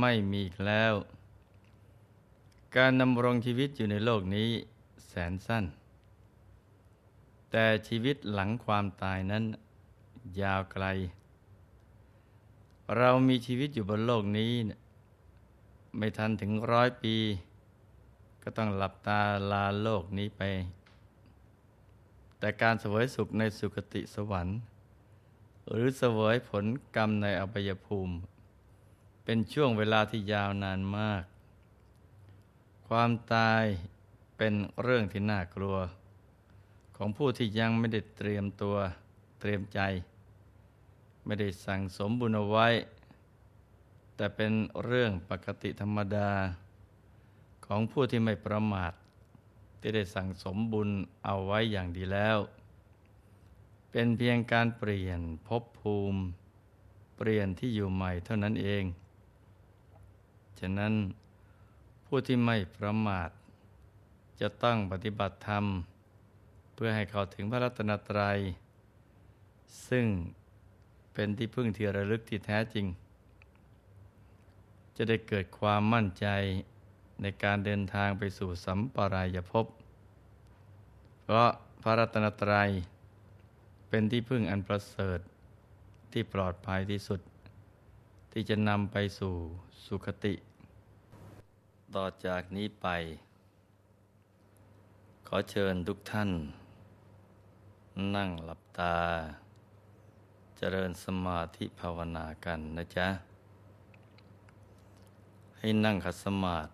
ไม่มีอีกแล้ว การดำรงชีวิตอยู่ในโลกนี้แสนสั้น แต่ชีวิตหลังความตายนั้นยาวไกล เรามีชีวิตอยู่บนโลกนี้ ไม่ทันถึงร้อยปี ก็ต้องหลับตาลาโลกนี้ไป แต่การเสวยสุขในสุคติสวรรค์ หรือเสวยผลกรรมในอบายภูมิ เป็นช่วงเวลาที่ยาวนานมาก ความตายเป็นเรื่องที่น่ากลัว ของผู้ที่ยังไม่ได้เตรียมตัวเตรียมใจ ไม่ได้สั่งสมบุญเอาไว้ แต่เป็นเรื่องปกติธรรมดา ของผู้ที่ไม่ประมาทที่ได้สั่งสมบุญเอาไว้อย่างดีแล้ว เป็นเพียงการเปลี่ยนภพภูมิ เปลี่ยนที่อยู่ใหม่เท่านั้นเอง ฉะนั้นผู้ที่ไม่ประมาท จะต้องปฏิบัติธรรม เพื่อให้เขาถึงพระรัตนตรัย ซึ่งเป็นที่พึ่งที่ระลึกที่แท้จริง จะได้เกิดความมั่นใจในการเดินทางไปสู่สัมปรายภพ เพราะพระรัตนตรัย เป็นที่พึ่งอันประเสริฐที่ปลอดภัยที่สุด ที่จะนำไปสู่สุคติ ต่อจากนี้ไป ขอเชิญทุกท่าน นั่งหลับตา เจริญสมาธิภาวนากันนะจ๊ะ ให้นั่งขัดสมาธิ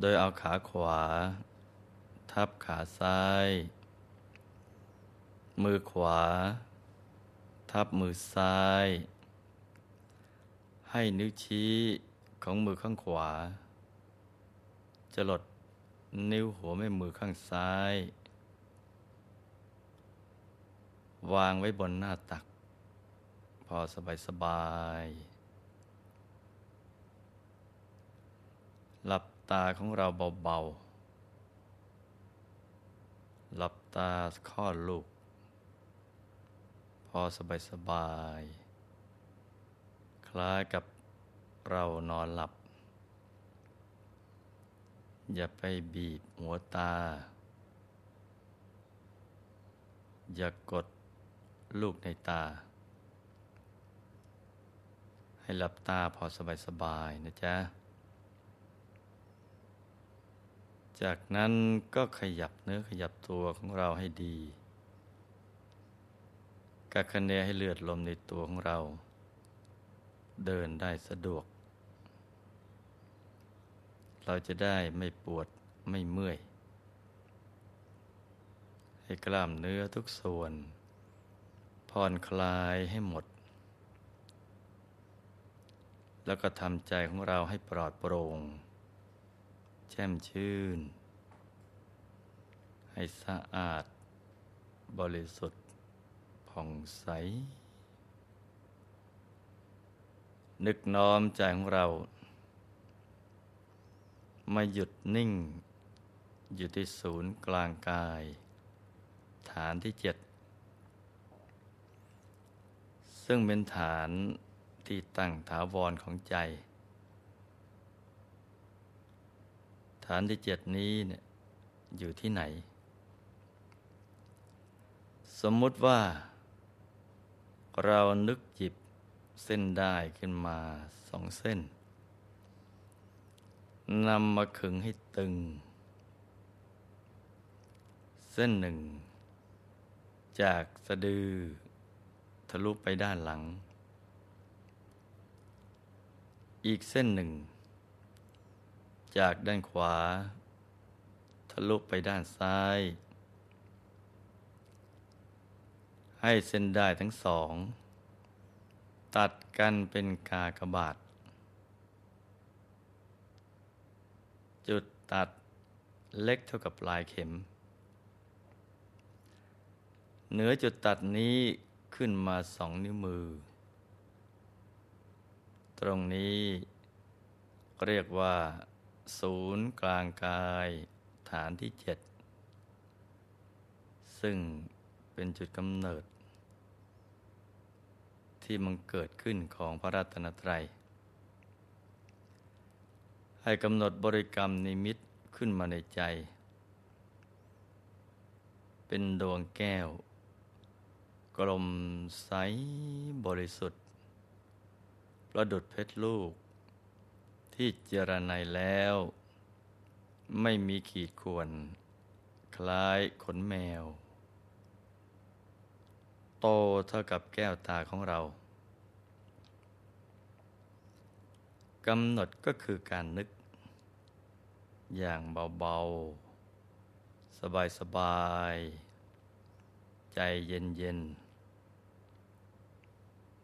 โดยเอาขาขวา ทับขาซ้าย มือขวา ทับมือซ้าย ให้นิ้วชี้ ของมือข้างขวา จะหลดนิ้วหัวแม่มือข้างซ้าย วางไว้บนหน้าตัก พอสบายสบาย หลับตาของเราเบาๆ หลับตาข้อลูก พอสบายสบายล้ายกับ เรานอนหลับ อย่าไปบีบหัวตา อย่ากดลูกในตา ให้หลับตาพอสบายๆนะจ๊ะ จากนั้นก็ขยับเนื้อขยับตัวของเราให้ดีกักคะเนให้เลือดลมในตัวของเรา เดินได้สะดวก เราจะได้ไม่ปวดไม่เมื่อย ให้กล้ามเนื้อทุกส่วน ผ่อนคลายให้หมด แล้วก็ทำใจของเราให้ปลอดโปร่ง แช่มชื่น ให้สะอาด บริสุทธิ์ผ่องใส นึกน้อมใจของเรา มาหยุดนิ่ง อยู่ที่ศูนย์กลางกาย ฐานที่เจ็ดซึ่งเป็นฐานที่ตั้งถาวรของใจ ฐานที่เจ็ดนี้เนี่ยอยู่ที่ไหน สมมุติว่า เรานึกจิบเส้นได้ขึ้นมาสองเส้น นำมาขึงให้ตึง เส้นหนึ่ง จากสะดือ ทะลุไปด้านหลัง อีกเส้นหนึ่ง จากด้านขวา ทะลุไปด้านซ้าย ให้เส้นได้ทั้งสอง ตัดกันเป็นกากบาท จุด ตัดเล็กเท่ากับปลายเข็ม เหนือจุดตัดนี้ขึ้นมาสองนิ้วมือ ตรงนี้เรียกว่า ศูนย์กลางกายฐานที่เจ็ดซึ่งเป็นจุดกำเนิด ที่มันเกิดขึ้นของพระรัตนตรัย ให้กำหนดบริกรรมนิมิตขึ้นมาในใจ เป็นดวงแก้ว กลมใสบริสุทธิ์ ประดุดเพชรลูก ที่เจรไนแล้ว ไม่มีขีดข่วน คล้ายขนแมว โตเท่ากับแก้วตาของเรากำหนดก็คือการนึก อย่างเบาๆ สบายๆ ใจเย็นๆ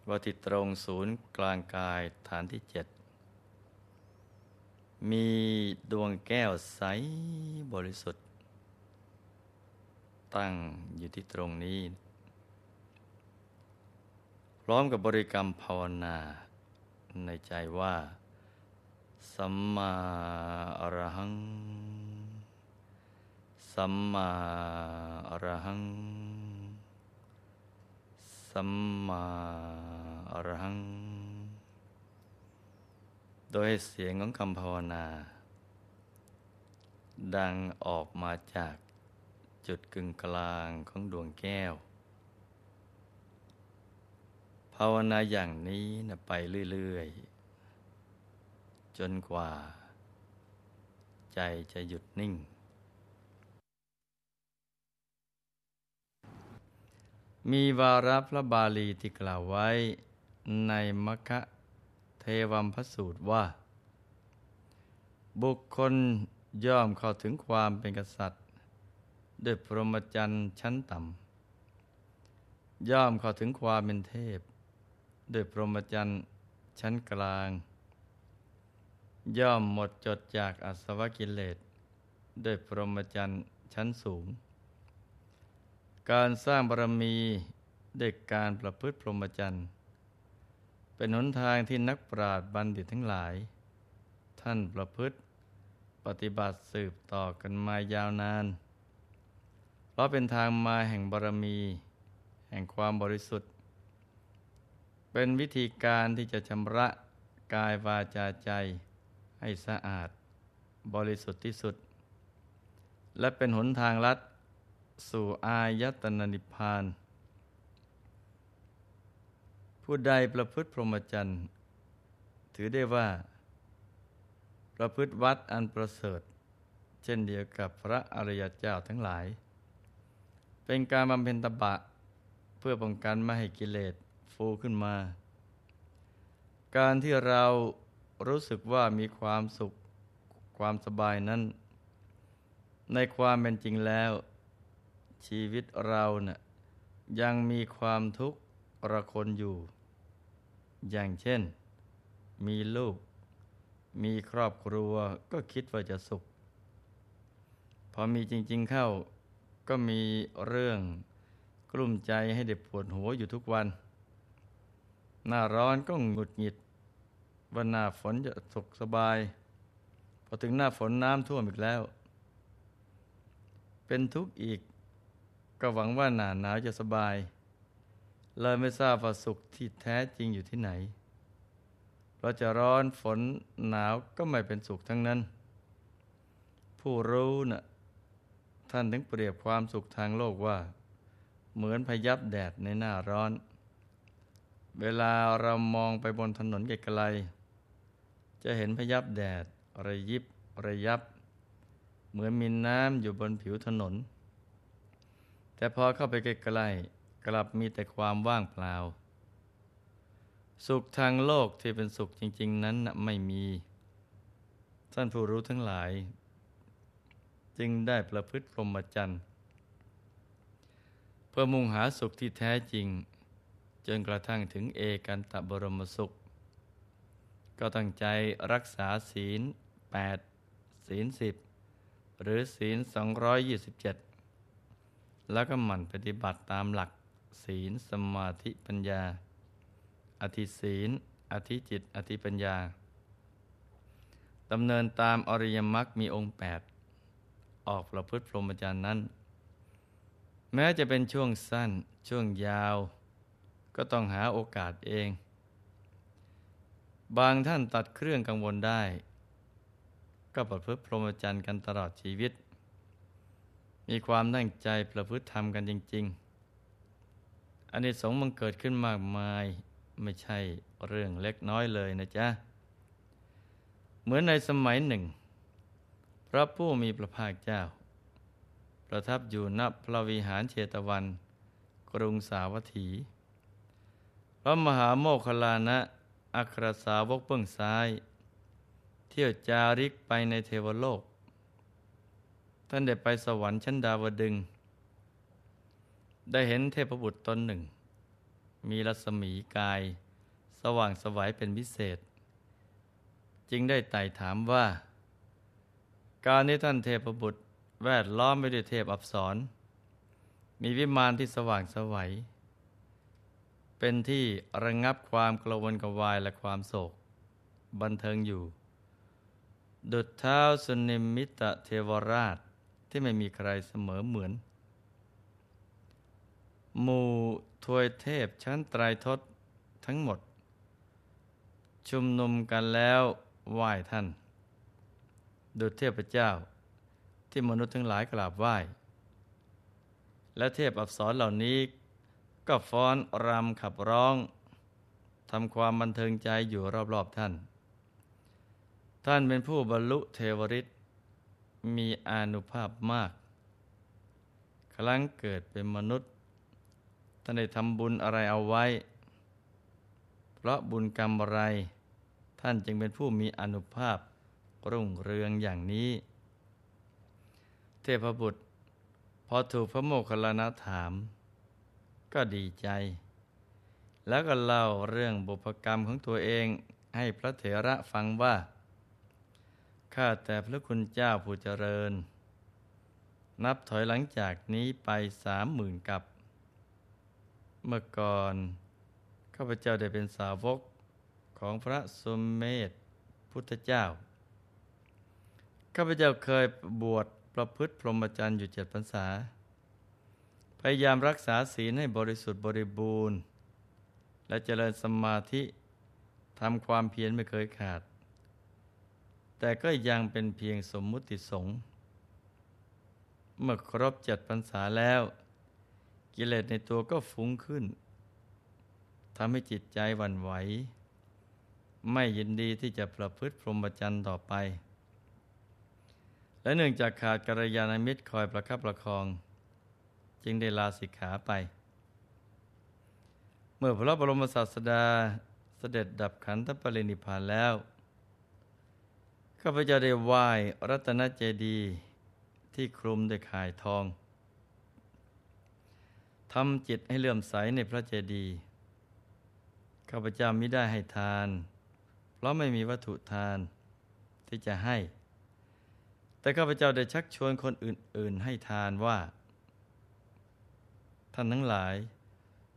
ว่าที่ตรงศูนย์กลางกายฐานที่เจ็ดมีดวงแก้วใสบริสุทธิ์ ตั้งอยู่ที่ตรงนี้ พร้อมกับบริกรรมภาวนาในใจว่า สัมมาอรหัง สัมมาอรหัง สัมมาอรหัง โดยเสียงของคำภาวนา ดังออกมาจากจุดกึ่งกลางของดวงแก้ว ภาวนาอย่างนี้นะไปเรื่อย ๆ จนกว่า ใจจะหยุดนิ่ง มีวาระพระบาลีที่กล่าวไว้ในมคะเทวัมพสูตรว่า บุคคลย่อมเข้าถึงความเป็นกษัตริย์ ด้วยพรหมจรรย์ชั้นต่ำย่อมเข้าถึงความเป็นเทพ ด้วยพรหมจรรย์ชั้นกลาง ย่อมหมดจดจากอสวกิเลสด้วยพรหมจรรย์ชั้นสูง การสร้างบารมีด้วยการประพฤติพรหมจรรย์เป็นหนทางที่นักปราชญ์บัณฑิตทั้งหลาย ท่านประพฤติปฏิบัติสืบต่อกันมายาวนาน เพราะเป็นทางมาแห่งบารมี แห่งความบริสุทธิ์ เป็นวิธีการที่จะชำระกายวาจาใจ ให้สะอาดบริสุทธิ์ที่สุด และเป็นหนทางลัดสู่อายตนะนิพพาน ผู้ใดประพฤติพรหมจรรย์ ถือได้ว่า ประพฤติวัดอันประเสริฐ เช่นเดียวกับพระอริยเจ้าทั้งหลาย เป็นการบำเพ็ญตบะ เพื่อป้องกันไม่ให้กิเลสฟูขึ้นมา การที่เรา รู้สึกว่ามีความสุขความสบายนั้น ในความเป็นจริงแล้ว ชีวิตเรานะ่ะยังมีความทุกข์ระคนอยู่ อย่างเช่น มีลูก มีครอบครัวก็คิดว่าจะสุข พอมีจริง ๆเข้า ก็มีเรื่องกลุ้มใจให้เด็กปวดหัวอยู่ทุกวัน หน้าร้อนก็หงุดหงิด ว่าหน้าฝนจะสุขสบาย พอถึงหน้าฝนน้ำท่วมอีกแล้ว เป็นทุกข์อีก ก็หวังว่าหนาหนาวจะสบาย เลยไม่ทราบว่าสุขที่แท้จริงอยู่ที่ไหน เราจะร้อนฝนหนาวก็ไม่เป็นสุขทั้งนั้น ผู้รู้นะ่ะท่านถึงเปรียบความสุขทางโลกว่า เหมือนพยับแดดในหน้าร้อน เวลาเรามองไปบนถนนไกลๆ จะเห็นพยับแดด ระยิบระยับ เหมือนมีน้ำอยู่บนผิวถนน แต่พอเข้าไปใกล้ๆกลับมีแต่ความว่างเปล่า สุขทางโลกที่เป็นสุขจริง ๆ นั้นไม่มีท่านผู้รู้ทั้งหลาย จึงได้ประพฤติพรหมจรรย์เพื่อมุ่งหาสุขที่แท้จริง จนกระทั่งถึงเอกันตบรมสุข ก็ตั้งใจรักษาศีลแปดศีลสิบหรือศีล 227 แล้วก็หมั่นปฏิบัติตามหลักศีลสมาธิปัญญา อธิศีล อธิจิต อธิปัญญาดำเนินตามอริยมรรคมีองค์ 8 ออกประพฤติพรหมจรรย์นั้น แม้จะเป็นช่วงสั้นช่วงยาว ก็ต้องหาโอกาสเอง บางท่านตัดเครื่องกังวลได้ ก็ประพฤติพรหมจรรย์กันตลอดชีวิต มีความตั้งใจประพฤติธรรมกันจริง ๆอันนี้สงมันเกิดขึ้นมากมายไม่ใช่เรื่องเล็กน้อยเลยนะจ๊ะ เหมือนในสมัยหนึ่ง พระผู้มีพระภาคเจ้า ประทับอยู่ณพระวิหารเชตวัน กรุงสาวัตถี พระมหาโมคคลานะ อัครสาวกเบื้องซ้าย เที่ยวจาริกไปในเทวโลก ท่านได้ไปสวรรค์ชั้นดาวดึง ได้เห็นเทพบุตรตนหนึ่ง มีรัศมีกาย สว่างสวัยเป็นพิเศษ จึงได้ไต่ถามว่า การนี้ท่านเทพบุตรแวดล้อมไปด้วยเทพอับสรมีวิมานที่สว่างสวัย เป็นที่ระงงับความกระวนกระวายและความโศก บันเทิงอยู่ ดุจเท้าสุนิมิตะเทวราชที่ไม่มีใครเสมอเหมือน หมู่ทวยเทพชั้นไตรทศทั้งหมด ชุมนุมกันแล้วไหว้ท่าน ดุจเทพเจ้า ที่มนุษย์ทั้งหลายกราบไหว้ และเทพอับสรเหล่านี้ ก็ฟ้อนรำขับร้องทำความบันเทิงใจอยู่รอบๆท่าน ท่านเป็นผู้บรรลุเทวริตมีอานุภาพมาก ครั้งเกิดเป็นมนุษย์ ท่านได้ทำบุญอะไรเอาไว้ เพราะบุญกรรมอะไร ท่านจึงเป็นผู้มีอนุภาพรุ่งเรืองอย่างนี้ เทพบุตรพอถูกพระโมคคัลลานะถาม ก็ดีใจ แล้วก็เล่าเรื่องบุพกรรมของตัวเองให้พระเถระฟังว่า ข้าแต่พระคุณเจ้าผู้เจริญ นับถอยหลังจากนี้ไปสามหมื่นกับ เมื่อก่อนข้าพเจ้าได้เป็นสาวกของพระสมเมธพุทธเจ้า ข้าพเจ้าเคยบวชประพฤติพรหมจรรย์อยู่เจ็ดพรรษา พยายามรักษาศีลให้บริสุทธิ์บริบูรณ์ และเจริญสมาธิทำความเพียรไม่เคยขาด แต่ก็ยังเป็นเพียงสมมุติสงฆ์เมื่อครบเจ็ดพรรษาแล้ว กิเลสในตัวก็ฟุ้งขึ้นทำให้จิตใจวันไหว ไม่ยินดีที่จะประพฤติพรหมจรรย์ต่อไป และเนื่องจากขาดกัลยาณมิตรคอยประคับประคอง จึงได้ลาสิกขาไป เมื่อพระบรมศาสดาเสด็จดับขันธปรินิพานแล้วข้าพเจ้าได้ไหว้รัตนเจดีย์ที่คลุมด้วยข่ายทองทำจิตให้เลื่อมใสในพระเจดีย์ข้าพเจ้ามิได้ให้ทาน เพราะไม่มีวัตถุทานที่จะให้ แต่ข้าพเจ้าได้ชักชวนคนอื่น ๆ ให้ทานว่า ท่านทั้งหลาย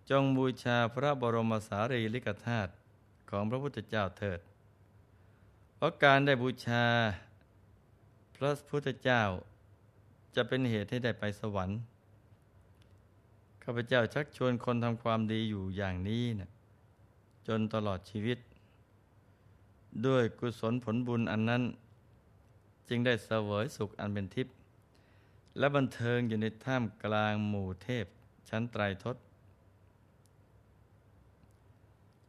จงบูชาพระบรมสารีริกธาตุของพระพุทธเจ้าเถิด เพราะการได้บูชา พระพุทธเจ้าจะเป็นเหตุให้ได้ไปสวรรค์ ข้าพเจ้าชักชวนคนทำความดีอยู่อย่างนี้นะจนตลอดชีวิต ด้วยกุศลผลบุญอันนั้น จึงได้เสวยสุขอันเป็นทิพย์และบันเทิงอยู่ในท่ามกลางหมู่เทพ ชั้นไตรทศ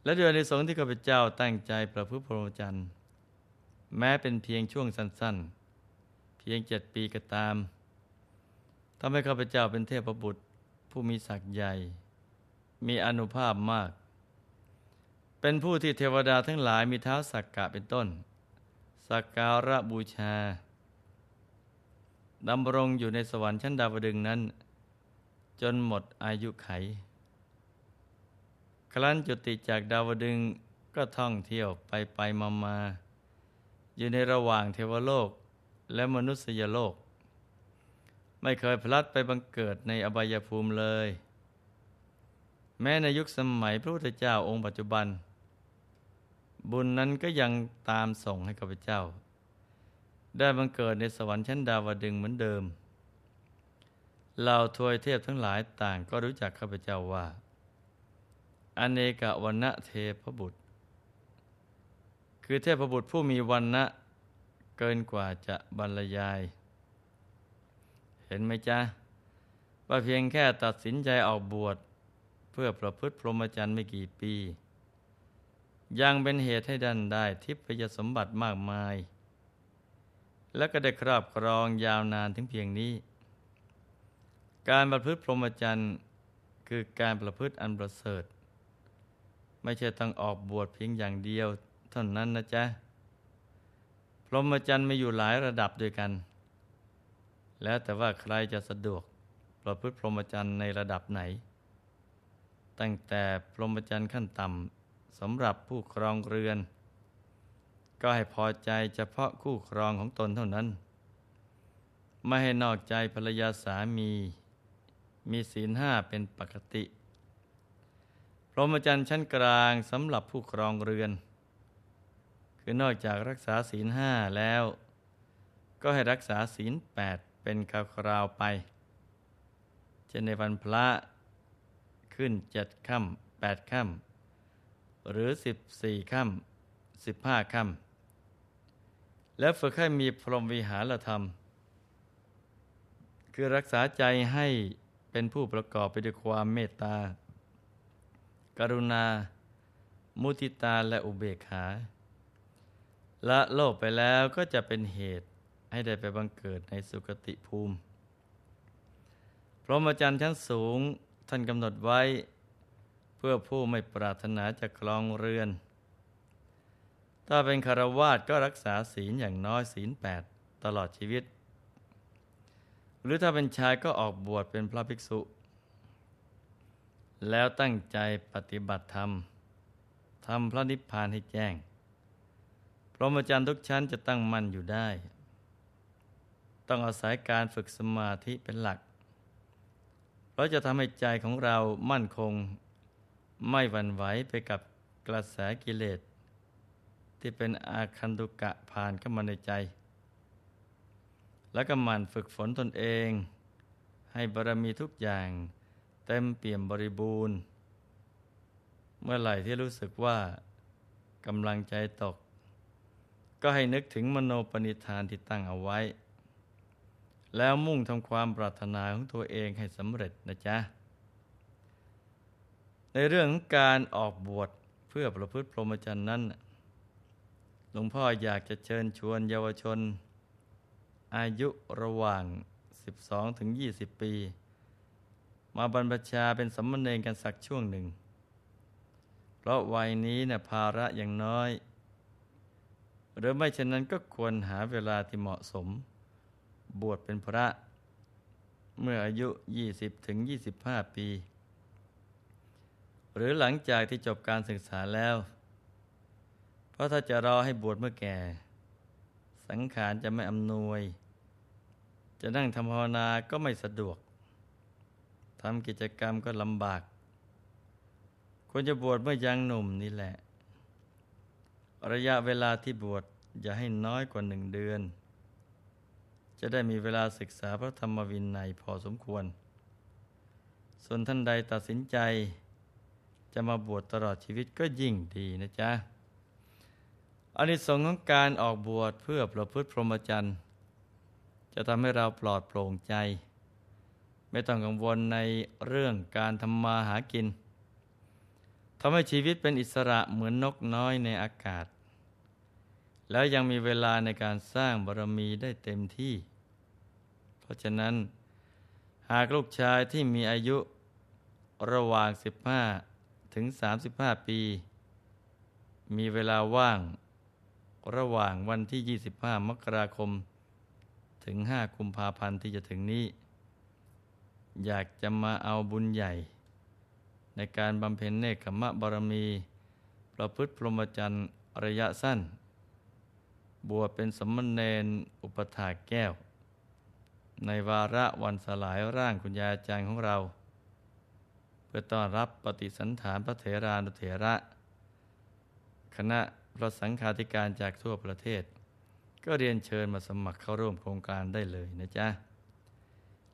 และเดือนในสงที่ข้าพเจ้าตั้งใจประพฤติพรหมจรรย์แม้เป็นเพียงช่วงสั้น ๆ เพียงเจ็ดปีก็ตามทำให้ข้าพเจ้าเป็นเทพบุตร ผู้มีศักย์ใหญ่ มีอนุภาพมาก เป็นผู้ที่เทวดาทั้งหลายมีเท้าสักกะเป็นต้น สักการะบูชาดำรงอยู่ในสวรรค์ชั้นดาวดึงนั้น จนหมดอายุไข ครั้นจุติจากดาวดึงก็ท่องเที่ยวไปไปมามาอยู่ในระหว่างเทวโลกและมนุษยโลก ไม่เคยพลัดไปบังเกิดในอบายภูมิเลย แม้ในยุคสมัยพระพุทธเจ้าองค์ปัจจุบัน บุญนั้นก็ยังตามส่งให้ข้าพเจ้า ได้บังเกิดในสวรรค์ชั้นดาวดึงเหมือนเดิม เหล่าทวยเทพทั้งหลายต่างก็รู้จักข้าพเจ้าว่า อเนกวันณะเทพบุตร คือเทพบุตรผู้มีวันะเกินกว่าจะบรรยาย เห็นไหมจ๊ะว่าเพียงแค่ตัดสินใจออกบวช เพื่อประพฤติพรหมจรรย์ไม่กี่ปี ยังเป็นเหตุให้ดันได้ทิพยสมบัติมากมาย และก็ได้ครอบครองยาวนานถึงเพียงนี้ การประพฤติพรหมจรรย์คือการประพฤติอันประเสริฐ ไม่ใช่ต้องออกบวชเพียงอย่างเดียวเท่านั้นนะจ๊ะ พรหมจรรย์มีอยู่หลายระดับด้วยกัน แล้วแต่ว่าใครจะสะดวกประพฤติพรหมจรรย์ในระดับไหน ตั้งแต่พรหมจรรย์ขั้นต่ำสำหรับผู้ครองเรือน ก็ให้พอใจเฉพาะคู่ครองของตนเท่านั้น ไม่ให้นอกใจภรรยาสามี มีศีลห้าเป็นปกติ พรหมจรรย์ชั้นกลางสำหรับผู้ครองเรือน คือนอกจากรักษาศีลห้าแล้ว ก็ให้รักษาศีลแปดเป็นคราวๆไป เช่นในวันพระขึ้นเจ็ดค่ำแปดค่ำหรือสิบสี่ค่ำสิบห้าค่ำแล้วฝึกให้มีพรหมวิหารธรรม คือรักษาใจให้ เป็นผู้ประกอบไปด้วยความเมตตา กรุณา มุทิตาและอุเบกขา ละโลกไปแล้วก็จะเป็นเหตุให้ได้ไปบังเกิดในสุคติภูมิ พรหมจรรย์ชั้นสูงท่านกำหนดไว้ เพื่อผู้ไม่ปรารถนาจะคลองเรือน ถ้าเป็นคารวาสก็รักษาศีลอย่างน้อยศีลแปดตลอดชีวิต หรือถ้าเป็นชายก็ออกบวชเป็นพระภิกษุ แล้วตั้งใจปฏิบัติธรรมทำพระนิพพานให้แจ้ง พรหมจรรย์ทุกชั้นจะตั้งมั่นอยู่ได้ ต้องอาศัยการฝึกสมาธิเป็นหลัก เพราะจะทำให้ใจของเรามั่นคงไม่หวั่นไหวไปกับกระแสกิเลส ที่เป็นอาคันตุกะผ่านเข้ามาในใจ แล้วก็มันฝึกฝนตนเอง ให้บารมีทุกอย่าง เต็มเปี่ยมบริบูรณ์ เมื่อไหร่ที่รู้สึกว่ากำลังใจตก ก็ให้นึกถึงมโนปณิธานที่ตั้งเอาไว้ แล้วมุ่งทำความปรารถนาของตัวเองให้สำเร็จนะจ๊ะ ในเรื่องของการออกบวชเพื่อประพฤติพรหมจรรย์นั้นหลวงพ่ออยากจะเชิญชวนเยาวชน อายุระหว่าง 12ถึง20 ปี มาบรรพชาเป็นสมณเณรกันสักช่วงหนึ่ง เพราะวัยนี้เนะ่ยภาระอย่างน้อย หรือไม่เช่นนั้นก็ควรหาเวลาที่เหมาะสม บวชเป็นพระ เมื่ออายุ 20ถึง25 ปี หรือหลังจากที่จบการศึกษาแล้ว เพราะถ้าจะรอให้บวชเมื่อแก่ สังขารจะไม่อำนวย จะนั่งทำภาวนาก็ไม่สะดวกทำกิจกรรมก็ลำบากควรจะบวชเมื่อยังหนุ่มนี่แหละ ระยะเวลาที่บวชอย่าให้น้อยกว่าหนึ่งเดือน จะได้มีเวลาศึกษาพระธรรมวินัยพอสมควร ส่วนท่านใดตัดสินใจ จะมาบวชตลอดชีวิตก็ยิ่งดีนะจ๊ะ อานิสงส์ของการออกบวชเพื่อประพฤติพรหมจรรย์ จะทำให้เราปลอดโปร่งใจ ไม่ต้องกังวลในเรื่องการทำมาหากินทำให้ชีวิตเป็นอิสระเหมือนนกน้อยในอากาศ แล้วยังมีเวลาในการสร้างบารมีได้เต็มที่ เพราะฉะนั้น หากลูกชายที่มีอายุระหว่าง 15 ถึง 35 ปี มีเวลาว่าง ระหว่างวันที่ 25 มกราคม ถึง 5 กุมภาพันธ์ที่จะถึงนี้ อยากจะมาเอาบุญใหญ่ ในการบำเพ็ญเนคขมะบารมี ประพฤติพรหมจรรย์ระยะสั้น บวชเป็นสมณเณรอุปถาแก้ว ในวาระวันสลายร่างคุณยาอาจารย์ของเรา เพื่อต้อนรับปฏิสันฐานพระเถรานุเถระ คณะ พระสังฆาธิการจากทั่วประเทศ ก็เรียนเชิญมาสมัครเข้าร่วมโครงการได้เลยนะจ๊ะ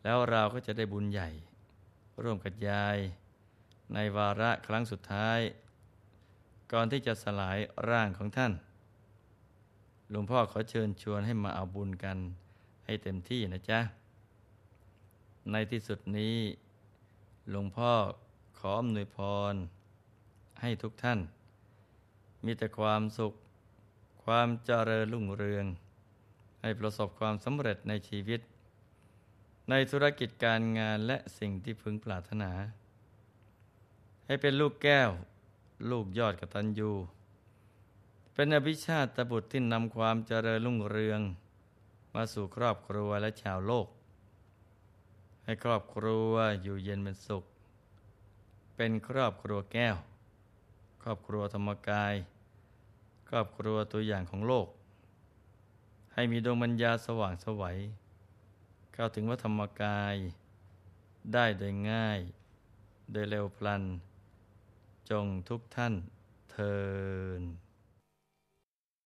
แล้วเราก็จะได้บุญใหญ่ ร่วมกับยาย ในวาระครั้งสุดท้าย ก่อนที่จะสลายร่างของท่าน หลวงพ่อขอเชิญชวนให้มาเอาบุญกันให้เต็มที่นะจ๊ะ ในที่สุดนี้หลวงพ่อขออำนวยพร ให้ทุกท่าน มีแต่ความสุข ความเจริญรุ่งเรือง ให้ประสบความสำเร็จในชีวิต ในธุรกิจการงานและสิ่งที่พึงปรารถนา ให้เป็นลูกแก้ว ลูกยอดกตัญญูเป็นอภิชาติบุตรที่นำความเจริญรุ่งเรือง มาสู่ครอบครัวและชาวโลก ให้ครอบครัวอยู่เย็นเป็นสุข เป็นครอบครัวแก้ว ครอบครัวธรรมกาย รอบครัวตัวอย่างของโลก ให้มีดวงปัญญาสว่างสวัยเข้าถึงวัธรรมกาย ได้โดยง่าย โดยเร็วพลัน จงทุกท่านเทิน